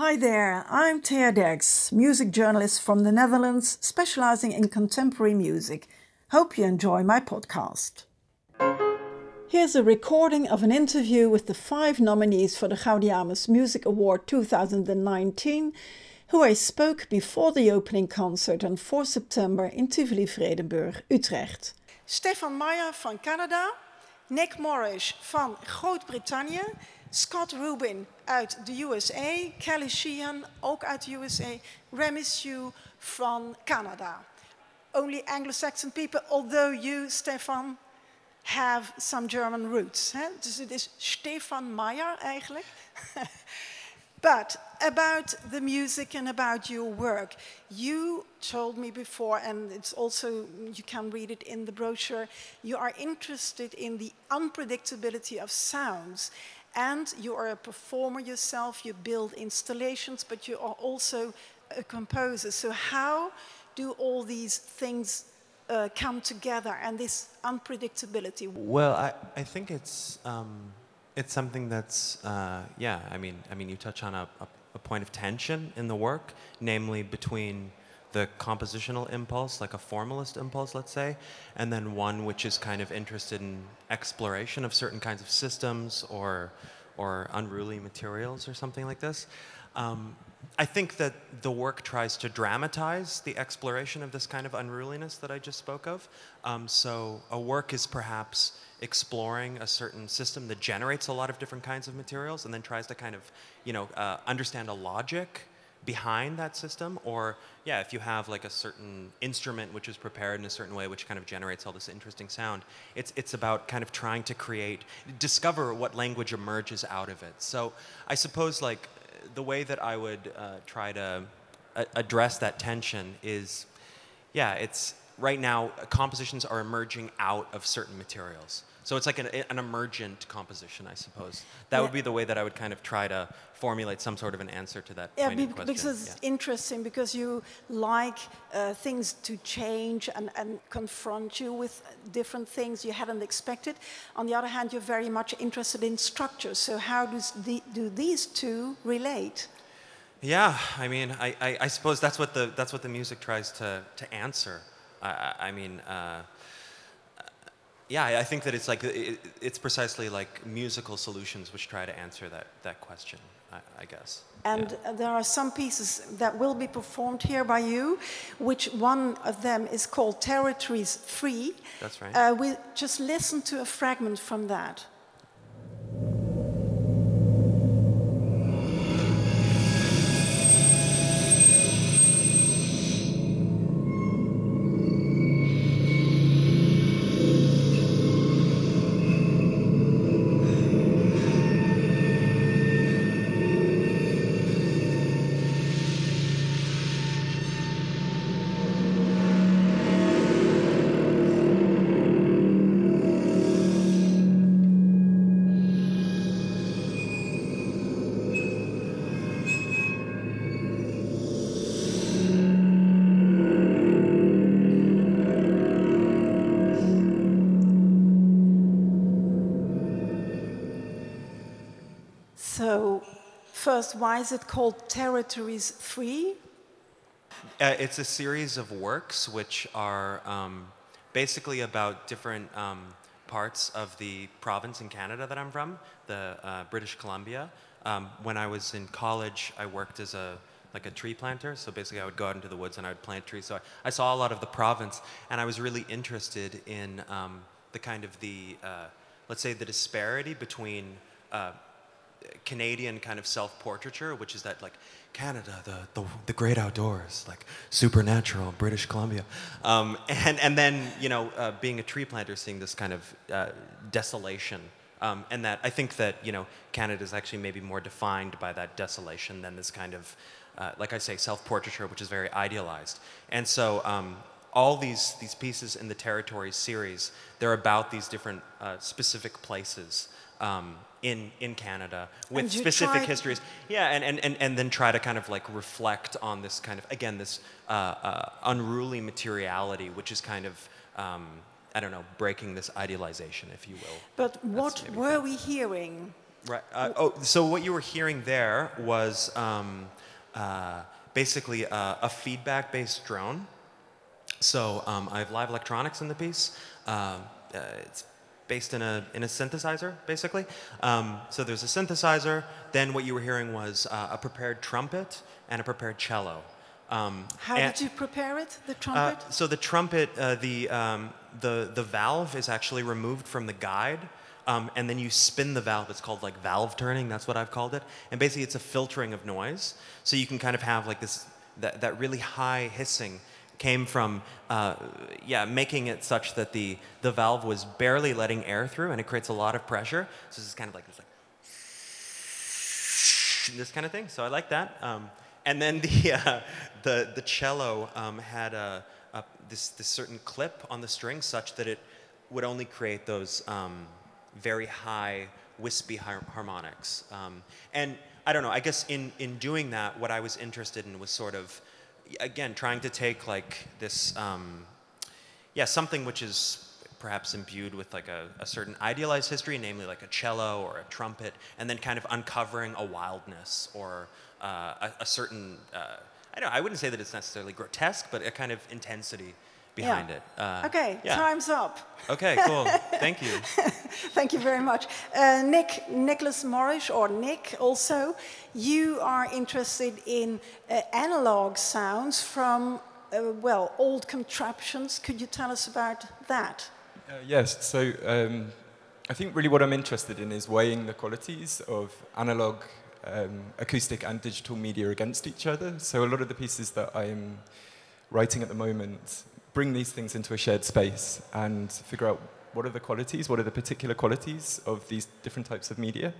Hi there, I'm Thea Derks, music journalist from the Netherlands, specializing in contemporary music. Hope you enjoy my podcast. Here's a recording of an interview with the five nominees for the Gaudeamus Music Award 2019, who I spoke before the opening concert on 4 September in Tivoli Vredenburg, Utrecht. Stefan Maier van Canada, Nick Morris van Groot-Brittannië, Scott Rubin uit de USA, Kelley Sheehan ook uit de USA, Remy Siu van Canada. Only Anglo-Saxon people, although you, Stefan, have some German roots. Hè? Dus het is Stefan Maier eigenlijk. but about the music and about your work, you told me before, and it's also, you can read it in the brochure, you are interested in the unpredictability of sounds. And you are a performer yourself, you build installations, but you are also a composer. So, how do all these things uh, come together and this unpredictability? Well, I, I think it's um, it's something that's uh, yeah. I mean, I mean, you touch on a, a, a, point of tension in the work, namely between the compositional impulse, like a formalist impulse, let's say, and then one which is kind of interested in exploration of certain kinds of systems or or unruly materials or something like this. Um, I think that the work tries to dramatize the exploration of this kind of unruliness that I just spoke of. Um, so a work is perhaps exploring a certain system that generates a lot of different kinds of materials and then tries to kind of, you know, uh, understand a logic behind that system or yeah if you have like a certain instrument which is prepared in a certain way which kind of generates all this interesting sound it's it's about kind of trying to create discover what language emerges out of it so i suppose like the way that I would uh, try to a- address that tension is, yeah, it's right now compositions are emerging out of certain materials. So it's like an, an emergent composition, I suppose. That yeah. would be the way that I would kind of try to formulate some sort of an answer to that. Question. Yeah, be, because it's yeah. interesting because you like uh, things to change and, and confront you with different things you hadn't expected. On the other hand, you're very much interested in structure. So how does the, do these two relate? Yeah, I mean, I, I, I, suppose that's what the that's what the music tries to to answer. I, I mean. Uh, yeah, I think that it's like it, it's precisely like musical solutions which try to answer that that question. I, I guess. And yeah. there are some pieces that will be performed here by you, which one of them is called Territories Free. That's right. Uh, we just listen to a fragment from that. First, why is it called Territories Free? Uh, it's a series of works which are um, basically about different um, parts of the province in Canada that I'm from, the uh, British Columbia. Um, when I was in college, I worked as a like a tree planter. So basically, I would go out into the woods and I would plant trees. So I, I saw a lot of the province, and I was really interested in um, the kind of the uh, let's say the disparity between uh, Canadian kind of self-portraiture, which is that like Canada, the, the, the great outdoors, like supernatural, British Columbia, um, and and then you know uh, being a tree planter, seeing this kind of uh, desolation, um, and that I think that you know Canada is actually maybe more defined by that desolation than this kind of uh, like I say self-portraiture, which is very idealized, and so. Um, all these, these pieces in the Territories series, they're about these different uh, specific places um, in, in Canada with specific histories. Yeah, and, and, and, and then try to kind of like reflect on this kind of, again, this uh, uh, unruly materiality, which is kind of, um, I don't know, breaking this idealization, if you will. But what were we hearing Right. Uh, oh, so what you were hearing there was um, uh, basically a, a feedback-based drone. So um, I have live electronics in the piece. Um, uh, it's based in a, in a synthesizer, basically. Um, so there's a synthesizer. Then what you were hearing was uh, a prepared trumpet and a prepared cello. Um, How and- did you prepare it, the uh, trumpet? so the trumpet, uh, the, um, the, the valve is actually removed from the guide, um, and then you spin the valve. It's called like valve turning. That's what I've called it. And basically, it's a filtering of noise. So you can kind of have like this that, that really high hissing came from uh, yeah making it such that the the valve was barely letting air through, and it creates a lot of pressure. So this is kind of like this like this kind of thing. So I like that. Um, and then the, uh, the, the cello um, had a, a, this, this certain clip on the string such that it would only create those um, very high, wispy har- harmonics. Um, and I don't know, I guess in, in doing that, what I was interested in was sort of, again, trying to take like this, um, yeah, something which is perhaps imbued with like a, a certain idealized history, namely like a cello or a trumpet, and then kind of uncovering a wildness or uh, a, a certain, uh, I don't know, I wouldn't say that it's necessarily grotesque, but a kind of intensity behind Yeah. it. Uh, okay, yeah. time's up. Okay, cool. Thank you. Thank you very much. Uh, Nick, Nicholas Morris, or Nick also, you are interested in uh, analog sounds from, uh, well, old contraptions. Could you tell us about that? Uh, yes, so um, I think really what I'm interested in is weighing the qualities of analog, um, acoustic, and digital media against each other. So a lot of the pieces that I'm writing at the moment bring these things into a shared space and figure out what are the qualities, what are the particular qualities of these different types of media,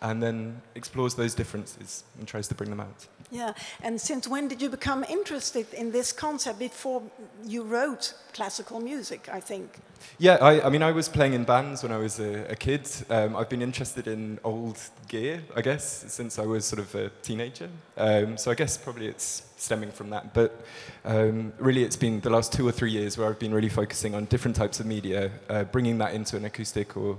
and then explores those differences and tries to bring them out. Yeah, and since when did you become interested in this concept before you wrote classical music, I think? Yeah, I, I mean, I was playing in bands when I was a, a kid. Um, I've been interested in old gear, I guess, since I was sort of a teenager. Um, so I guess probably it's stemming from that. But um, really, it's been the last two or three years where I've been really focusing on different types of media, uh, bringing that into an acoustic or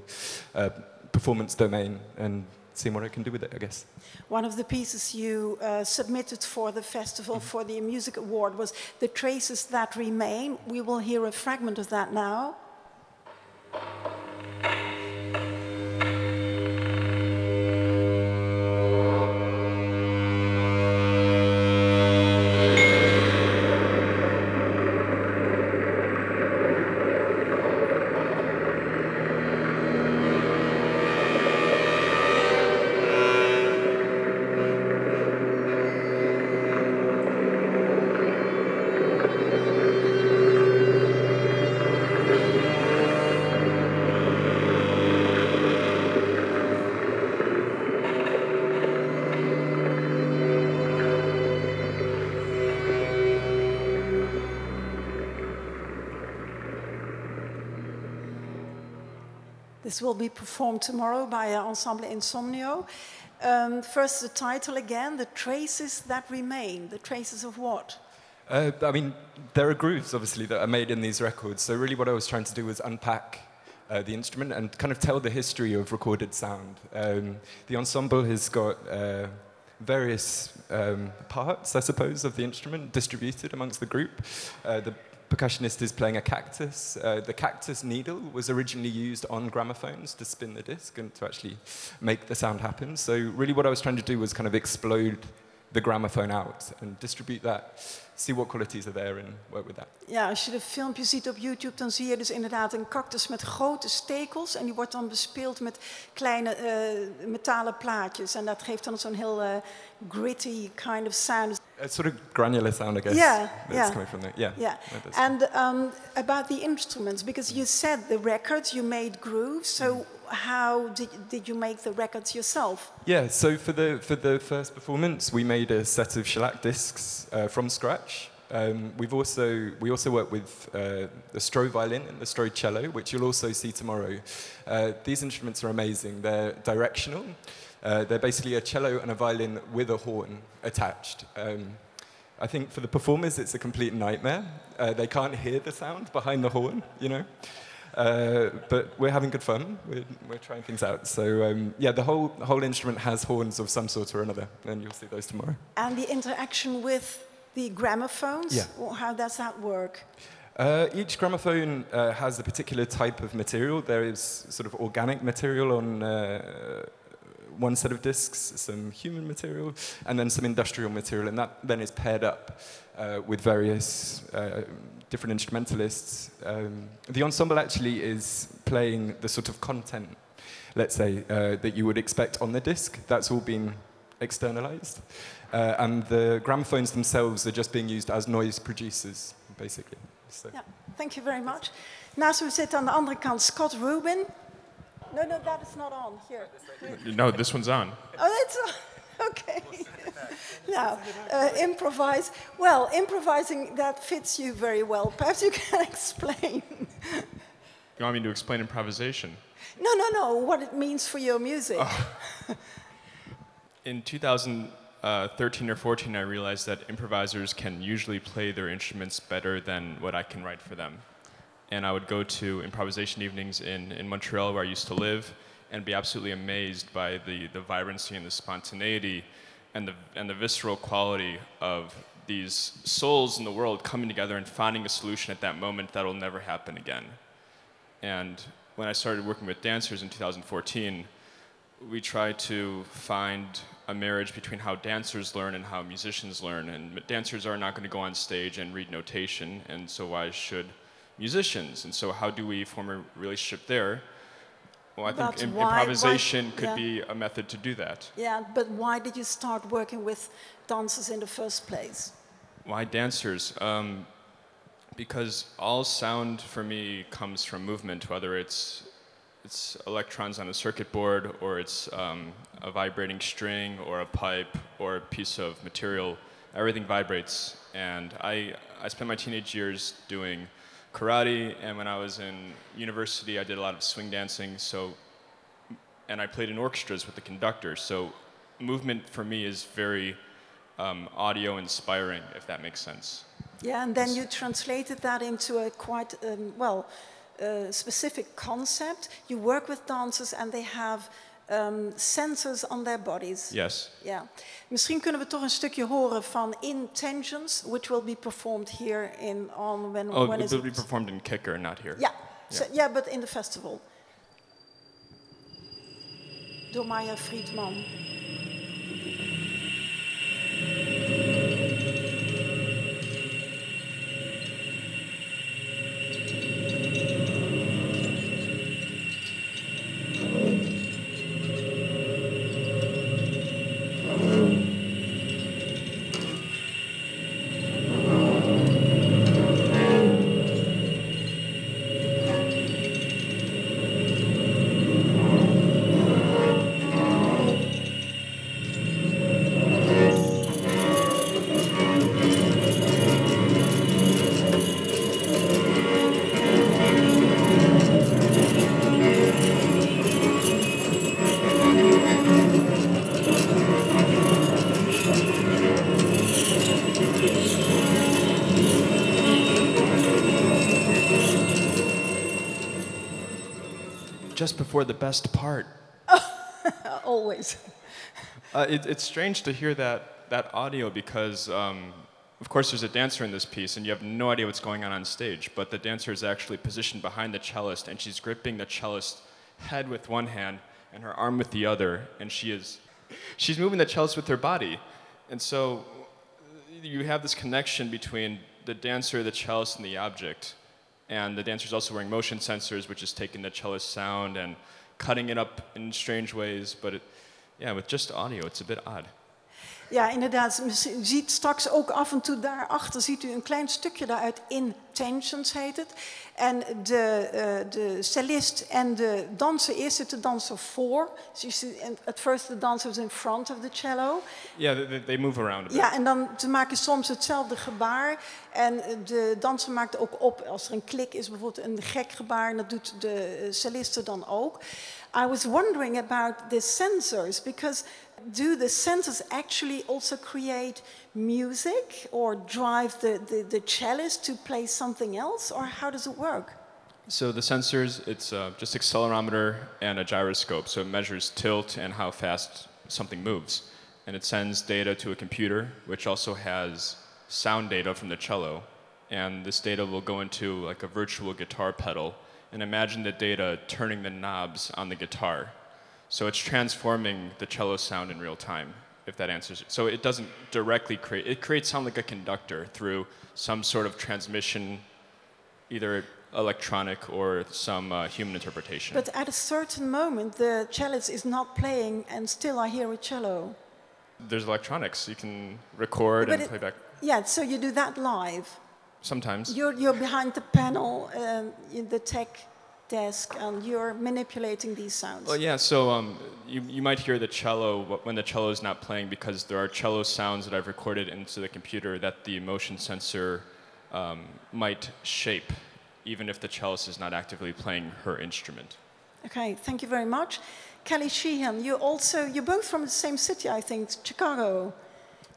uh, performance domain and seeing what I can do with it, I guess. One of the pieces you uh, submitted for the festival for the music award was The Traces That Remain. We will hear a fragment of that now. This will be performed tomorrow by uh, Ensemble Insomnio. Um, first, the title again The Traces That Remain. The traces of what? Uh, I mean, there are grooves, obviously, that are made in these records. So, really, what I was trying to do was unpack uh, the instrument and kind of tell the history of recorded sound. Um, the ensemble has got uh, various um, parts, I suppose, of the instrument distributed amongst the group. Uh, the percussionist is playing a cactus. Uh, the cactus needle was originally used on gramophones to spin the disc and to actually make the sound happen. So, really, what I was trying to do was kind of explode the gramophone out and distribute that, see what qualities are there and work with that. Ja, als je de filmpje ziet op YouTube, dan zie je dus inderdaad een cactus met grote stekels. En die wordt dan bespeeld met kleine eh, metalen plaatjes. En dat geeft dan zo'n heel eh, gritty kind of sound. A sort of granular sound, I guess. Yeah, that's yeah. coming from there. Yeah. Yeah. And um, about the instruments, because you said the records, you made grooves. So how did, did you make the records yourself? Yeah, so for the for the first performance, we made a set of shellac discs uh, from scratch. Um, we've also we also work with uh, the Stroh violin and the Stroh cello, which you'll also see tomorrow. Uh, these instruments are amazing. They're directional. Uh, they're basically a cello and a violin with a horn attached. Um, I think for the performers, it's a complete nightmare. Uh, they can't hear the sound behind the horn, you know. Uh, but we're having good fun. We're, we're trying things out. So um, yeah, the whole the whole instrument has horns of some sort or another, and you'll see those tomorrow. And the interaction with the gramophones, Yeah. How does that work? Uh, each gramophone uh, has a particular type of material. There is sort of organic material on uh, one set of discs, some human material, and then some industrial material, and that then is paired up uh, with various uh, different instrumentalists. Um, the ensemble actually is playing the sort of content, let's say, uh, that you would expect on the disc. That's all been externalized. Uh, and the gramophones themselves are just being used as noise producers, basically. So. Ja, thank you very much. Naast me zit aan de andere kant Scott Rubin. No, no, that is not on. Here. No, this one's on. Oh, it's on. Okay. now, uh, improvise. Well, improvising, that fits you very well. Perhaps you can explain. You want me to explain improvisation? no, no, no, what it means for your music. In 2013 or 14, I realized that improvisers can usually play their instruments better than what I can write for them. And I would go to improvisation evenings in, in Montreal, where I used to live, and be absolutely amazed by the, the vibrancy and the spontaneity and the, and the visceral quality of these souls in the world coming together and finding a solution at that moment that'll never happen again. And when I started working with dancers in 2014, we tried to find a marriage between how dancers learn and how musicians learn. And dancers are not going to go on stage and read notation, and so why should musicians? And so, how do we form a relationship there? Well, I think But im- why- why- improvisation could yeah. be a method to do that. yeah, but why did you start working with dancers in the first place? Why dancers? Um, because all sound for me comes from movement, whether it's it's electrons on a circuit board, or it's um, a vibrating string, or a pipe, or a piece of material. Everything vibrates, and I I spent my teenage years doing karate, and when I was in university, I did a lot of swing dancing. So, and I played in orchestras with the conductor. So, movement for me is very um, audio inspiring, if that makes sense. Yeah, and then you translated that into a quite, um, well, uh, specific concept. You work with dancers and they have um, sensors on their bodies. Yes. Ja. Misschien kunnen we toch een stukje horen van Intentions, which will be performed here in on when Oh, when it is will be performed in Kicker, not here. Ja, so, yeah, but in the festival. Door Maya Friedman. Just before the best part. Always. Uh, it, it's strange to hear that, that audio because, um, of course, there's a dancer in this piece, and you have no idea what's going on on stage. But the dancer is actually positioned behind the cellist, and she's gripping the cellist head with one hand and her arm with the other, and she is she's moving the cellist with her body. And so you have this connection between the dancer, the cellist, and the object. And the dancer's also wearing motion sensors, which is taking the cellist sound and cutting it up in strange ways. But it, yeah, with just audio, it's a bit odd. Ja, inderdaad. U ziet straks ook af en toe daarachter ziet u een klein stukje daaruit. Intentions heet het. En de, uh, de cellist en de danser, eerst zit de danser voor. Dus see, at first the dancer is in front of the cello. Yeah, they, they move around a bit. Ja, en dan ze maken soms hetzelfde gebaar. En de danser maakt ook op als er een klik is, bijvoorbeeld een gek gebaar. En dat doet de celliste dan ook. I was wondering about the sensors because do the sensors actually also create music or drive the, the, the cellist to play something else or how does it work? So the sensors, it's uh, just accelerometer and a gyroscope. So it measures tilt and how fast something moves. And it sends data to a computer, which also has sound data from the cello. And this data will go into like a virtual guitar pedal. And imagine the data turning the knobs on the guitar. So it's transforming the cello sound in real time, if that answers it. So it doesn't directly create, it creates sound like a conductor through some sort of transmission, either electronic or some uh, human interpretation. But at a certain moment, the cellist is not playing, and still I hear a cello. There's electronics. You can record But and it- play back Yeah, so you do that live. Sometimes. You're, you're behind the panel, um, in the tech desk, and you're manipulating these sounds. Well, yeah, so um, you, you might hear the cello when the cello is not playing because there are cello sounds that I've recorded into the computer that the motion sensor um, might shape, even if the cellist is not actively playing her instrument. Okay, thank you very much. Kelley Sheehan, you also, you're both from the same city, I think, Chicago.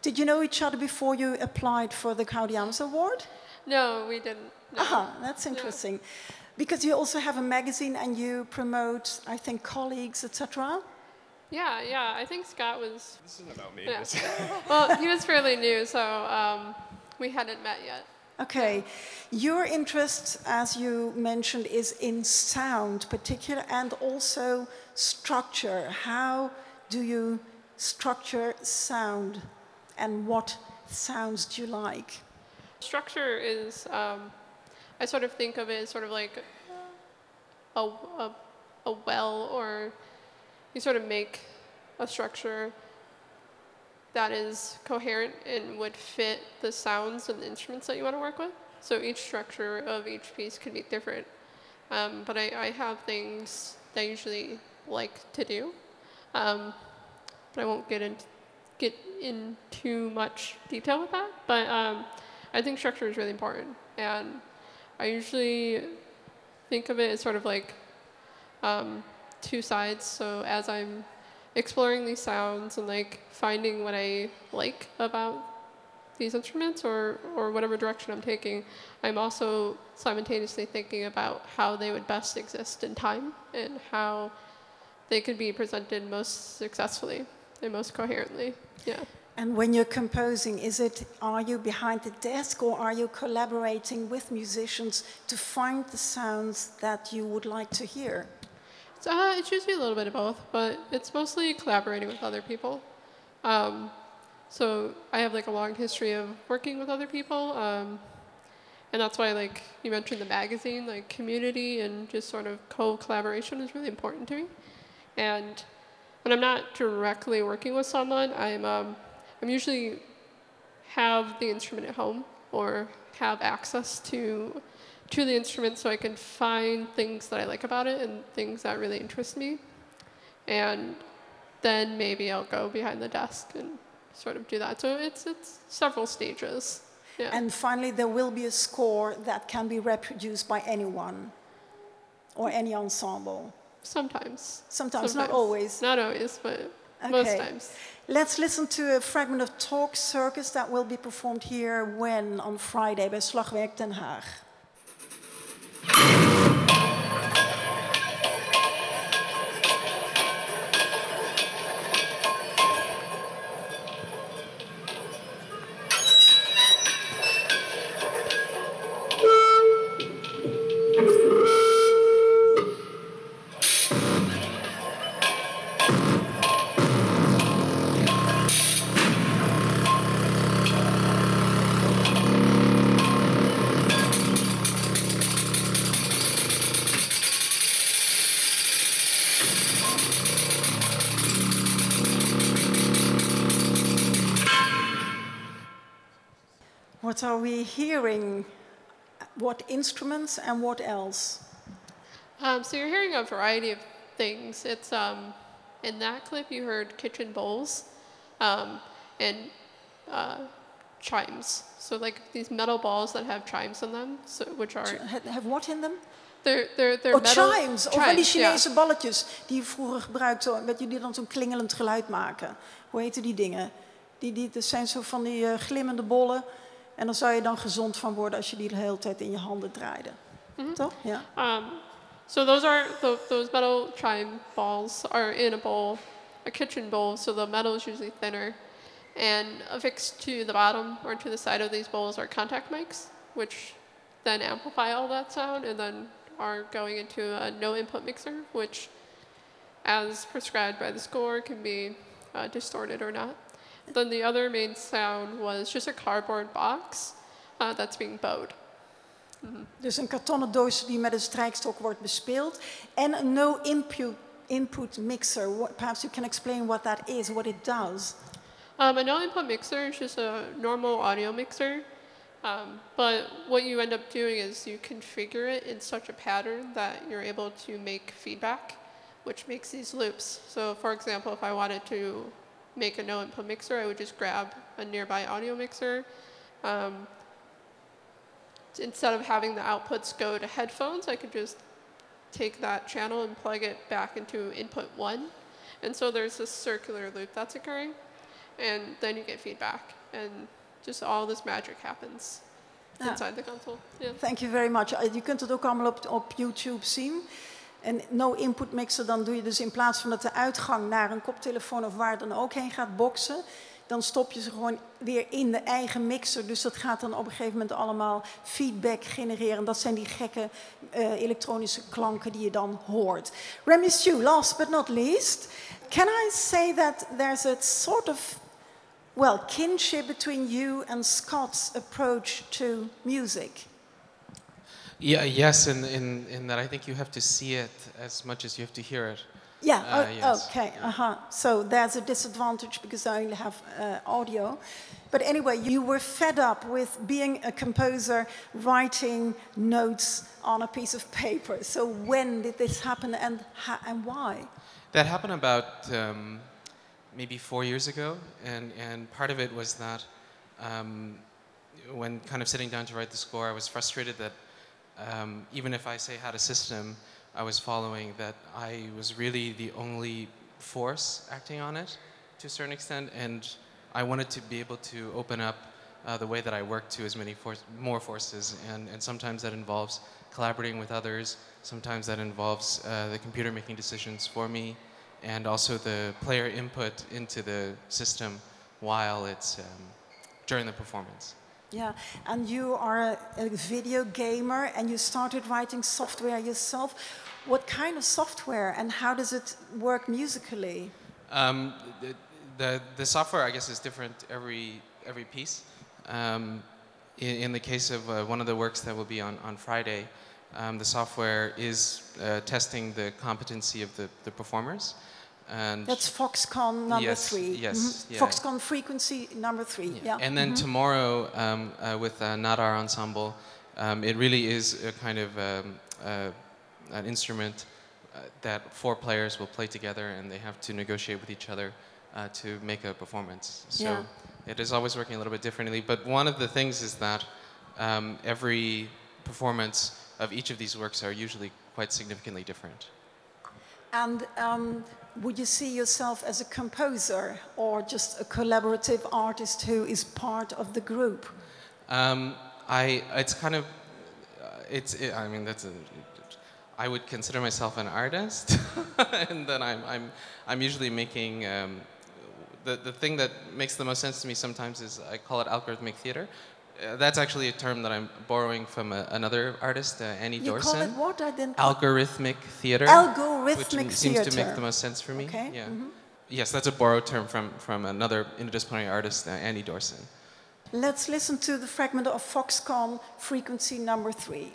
Did you know each other before you applied for the Gaudeamus Award? No, we didn't. No. Aha, that's interesting. Because you also have a magazine and you promote, I think, colleagues, etc. Yeah, yeah. I think Scott was. This isn't about me. Yeah. This- Well, he was fairly new, so um, we hadn't met yet. Okay, your interest, as you mentioned, is in sound, particular, and also structure. How do you structure sound, and what sounds do you like? Structure is. Um, I sort of think of it as sort of like a, a, a well, or you sort of make a structure that is coherent and would fit the sounds and the instruments that you want to work with. So each structure of each piece could be different. Um, but I, I have things that I usually like to do. Um, but I won't get into get in too much detail with that. But um, I think structure is really important, and I usually think of it as sort of like um, two sides. So as I'm exploring these sounds and like finding what I like about these instruments or, or whatever direction I'm taking, I'm also simultaneously thinking about how they would best exist in time and how they could be presented most successfully and most coherently. Yeah. And when you're composing, is it are you behind the desk or are you collaborating with musicians to find the sounds that you would like to hear? So, uh, it's usually a little bit of both, but it's mostly collaborating with other people. Um, so I have like a long history of working with other people, um, and that's why like you mentioned the magazine, like community and just sort of co-collaboration is really important to me. And when I'm not directly working with someone, I'm um, I'm usually have the instrument at home or have access to to the instrument so I can find things that I like about it and things that really interest me. And then maybe I'll go behind the desk and sort of do that. So it's it's several stages. Yeah. And finally, there will be a score that can be reproduced by anyone or any ensemble. sometimes. Sometimes, not always. Not always, but most Okay. times. Let's listen to a fragment of Talk Circus that will be performed here when on Friday by Slagwerk Den Haag. Hearing? What instruments and what else? Um, so you're hearing a variety of things. It's um, in that clip you heard kitchen bowls um, and uh, chimes. So like these metal balls that have chimes on them, so, which are Have, what in them? they're they're they're Oh, metal chimes. Of van die chimes. Chinese balletjes die je vroeger gebruikte, je, die dan zo'n klingelend geluid maken. Hoe heten die dingen? Die, die, dat zijn zo van die eh, glimmende bollen. En dan zou je dan gezond van worden als je die de hele tijd in je handen draaide. Toch? Yeah. Um, so those are tho- those metal chime balls are in a bowl, a kitchen bowl. So the metal is usually thinner, and affixed to the bottom or to the side of these bowls are contact mics, which then amplify all that sound, and then are going into a no input mixer, which, as prescribed by the score, can be uh, distorted or not. Then the other main sound was just a cardboard box uh, that's being bowed. Dus een kartonnen doos die met een strijkstok wordt bespeeld. En een no input, input mixer. What, perhaps you can explain what that is, what it does. Um, a no input mixer is just a normal audio mixer. Um, but what you end up doing is you configure it in such a pattern that you're able to make feedback, which makes these loops. So, for example, if I wanted to make a no input mixer, I would just grab a nearby audio mixer. Um, instead of having the outputs go to headphones, I could just take that channel and plug it back into input one. And so there's this circular loop that's occurring. And then you get feedback. And just all this magic happens Ja. inside the console. Yeah. Thank you very much. Uh, Je kunt het ook allemaal op, op YouTube zien. En no input mixer, dan doe je dus in plaats van dat de uitgang naar een koptelefoon of waar dan ook heen gaat boksen, dan stop je ze gewoon weer in de eigen mixer. Dus dat gaat dan op een gegeven moment allemaal feedback genereren. Dat zijn die gekke eh, elektronische klanken die je dan hoort. Remy last but not least, can I say that there's a sort of well kinship between you and Scott's approach to music? Yeah, yes, in, in, in that I think you have to see it as much as you have to hear it. Yeah, Uh, o- yes. okay, uh-huh. So there's a disadvantage because I only have uh, audio. But anyway, you were fed up with being a composer, writing notes on a piece of paper. So when did this happen and, ha- and why? That happened about um, maybe four years ago, and, and part of it was that um, when kind of sitting down to write the score, I was frustrated that um, even if I say had a system I was following, that I was really the only force acting on it to a certain extent, and I wanted to be able to open up uh, the way that I work to as many more forces, and, and sometimes that involves collaborating with others, sometimes that involves uh, the computer making decisions for me, and also the player input into the system while it's um, during the performance. Yeah, and you are a, video gamer and you started writing software yourself. What kind of software and how does it work musically? Um, the, the, the software, I guess, is different every, every piece. Um, in, in the case of uh, one of the works that will be on, on Friday, um, the software is uh, testing the competency of the, the performers. And That's Foxconn number Yes, three. yes, Mhm. yeah. Foxconn frequency number three. Yeah. And then tomorrow, um, uh, with uh, Nadar Ensemble, um, it really is a kind of um, uh, an instrument uh, that four players will play together and they have to negotiate with each other uh, to make a performance. So Yeah. it is always working a little bit differently. But one of the things is that um, every performance of each of these works are usually quite significantly different. And um, would you see yourself as a composer or just a collaborative artist who is part of the group? Um, I, it's kind of, uh, it's, it, I mean, that's a, I would consider myself an artist, and then I'm, I'm, I'm usually making, um, the, the thing that makes the most sense to me sometimes is I call it algorithmic theater. Uh, that's actually a term that I'm borrowing from a, another artist, uh, Annie You Dorsen. call it what? I didn't. Algorithmic theater. Algorithmic which seems to make the most sense for me. Okay, Yeah. mhm. Yes, that's a borrowed term from, from another interdisciplinary artist, uh, Annie Dorsen. Let's listen to the fragment of Foxconn frequency number three.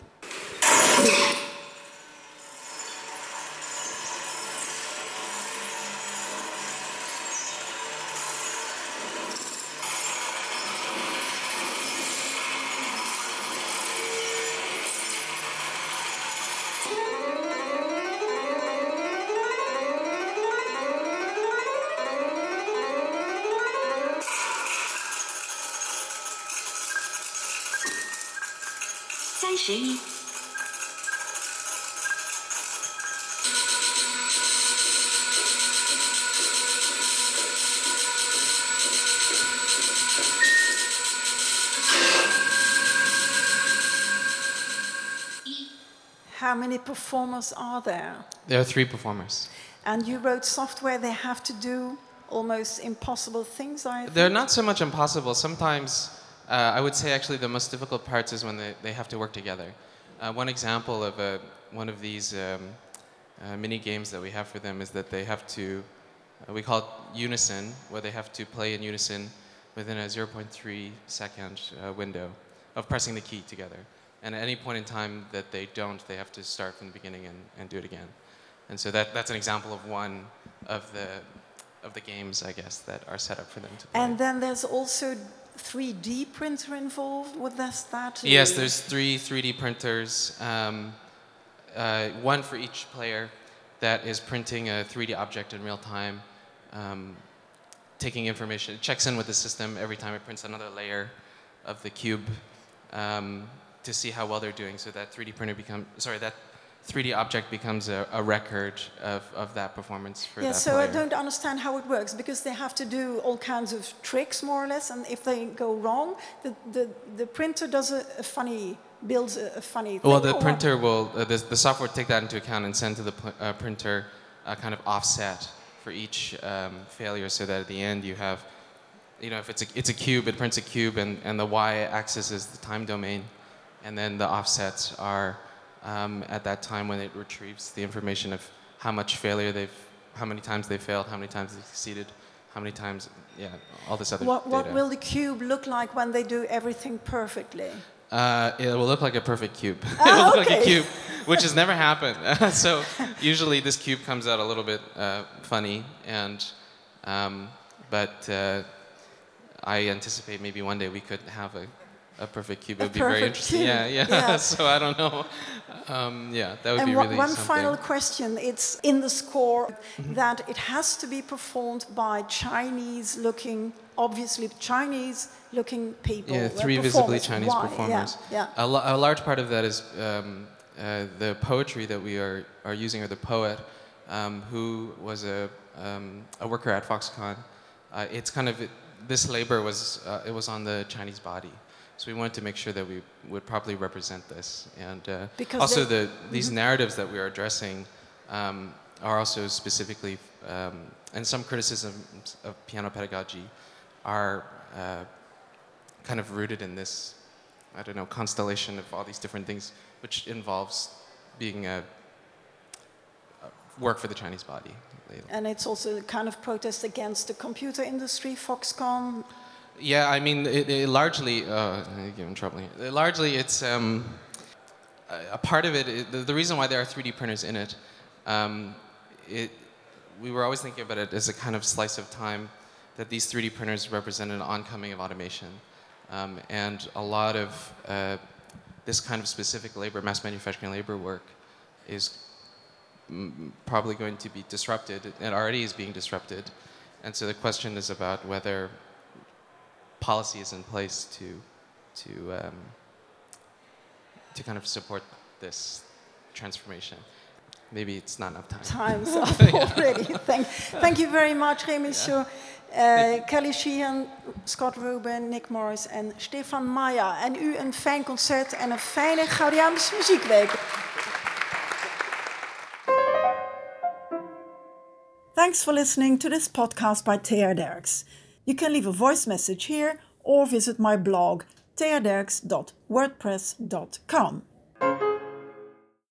How many performers are there? There are three performers. And you wrote software they have to do almost impossible things, I think. They're not so much impossible. Sometimes uh, I would say actually the most difficult parts is when they, they have to work together. Uh, one example of a, one of these um, uh, mini games that we have for them is that they have to, uh, we call it unison, where they have to play in unison within a 0.3 second uh, window of pressing the key together. And at any point in time that they don't, they have to start from the beginning and, and do it again. And so that, that's an example of one of the, of the games, I guess, that are set up for them to play. And then there's also 3D printer involved. with this, that? Yes, there's three 3D printers, um, uh, one for each player that is printing a 3D object in real time, um, taking information. It checks in with the system every time it prints another layer of the cube um, to see how well they're doing. So that 3D printer becomes sorry that 3D object becomes a, a record of, of that performance for Yeah, that so player. I don't understand how it works because they have to do all kinds of tricks, more or less, and if they go wrong, the, the, the printer does a, a funny, builds a, a funny thing. Well, the printer will, uh, the, the software will take that into account and send to the pl- uh, printer a kind of offset for each um, failure so that at the end you have, you know, if it's a, it's a cube, it prints a cube and, and the y-axis is the time domain. And then the offsets are um, at that time when it retrieves the information of how much failure they've, how many times they failed, how many times they succeeded, how many times, yeah, all this other What, what data. will the cube look like when they do everything perfectly? Uh, it will look like a perfect cube. it Ah, will look like a okay. cube, which has never happened. so usually this cube comes out a little bit uh, funny, and um, but uh, I anticipate maybe one day we could have a, a perfect cube. Would be very interesting. cube, Yeah, yeah. yeah. so I don't know. Um, yeah, that would and be really one something. final question. It's in the score Mm-hmm. that it has to be performed by Chinese looking, obviously Chinese looking people. Yeah, three visibly. Chinese Why? Yeah, performers. Yeah. A, lo- a large part of that is um, uh, the poetry that we are, are using, or the poet, um, who was a, um, a worker at Foxconn. Uh, it's kind of, this labor was, uh, it was on the Chinese body. So we wanted to make sure that we would properly represent this. And uh, Because also the, these narratives that we are addressing um, are also specifically, um, and some criticisms of piano pedagogy are uh, kind of rooted in this, I don't know, constellation of all these different things, which involves being a, a work for the Chinese body. And it's also a kind of protest against the computer industry, Foxconn. Yeah, I mean, it, it largely, uh, I get in trouble. Largely, it's um, a- part of it. the, the reason why there are 3D printers in it, um, it, we were always thinking about it as a kind of slice of time that these 3D printers represent an oncoming of automation, um, and a lot of uh, this kind of specific labor, mass manufacturing labor work, is probably going to be disrupted. It already is being disrupted, and so the question is about whether policy is in place to to um, to kind of support this transformation. Maybe it's not enough time. Time's up already. Thank, thank you very much, Remy Shaw, uh, Kelley Sheehan, Scott Rubin, Nick Morris en Stefan Maier. En u een fijn concert en een fijne Gaudeamus muziekweek. Thanks for listening to this podcast by Thea Derks. You can leave a voice message here or visit my blog theaderks.wordpress.com.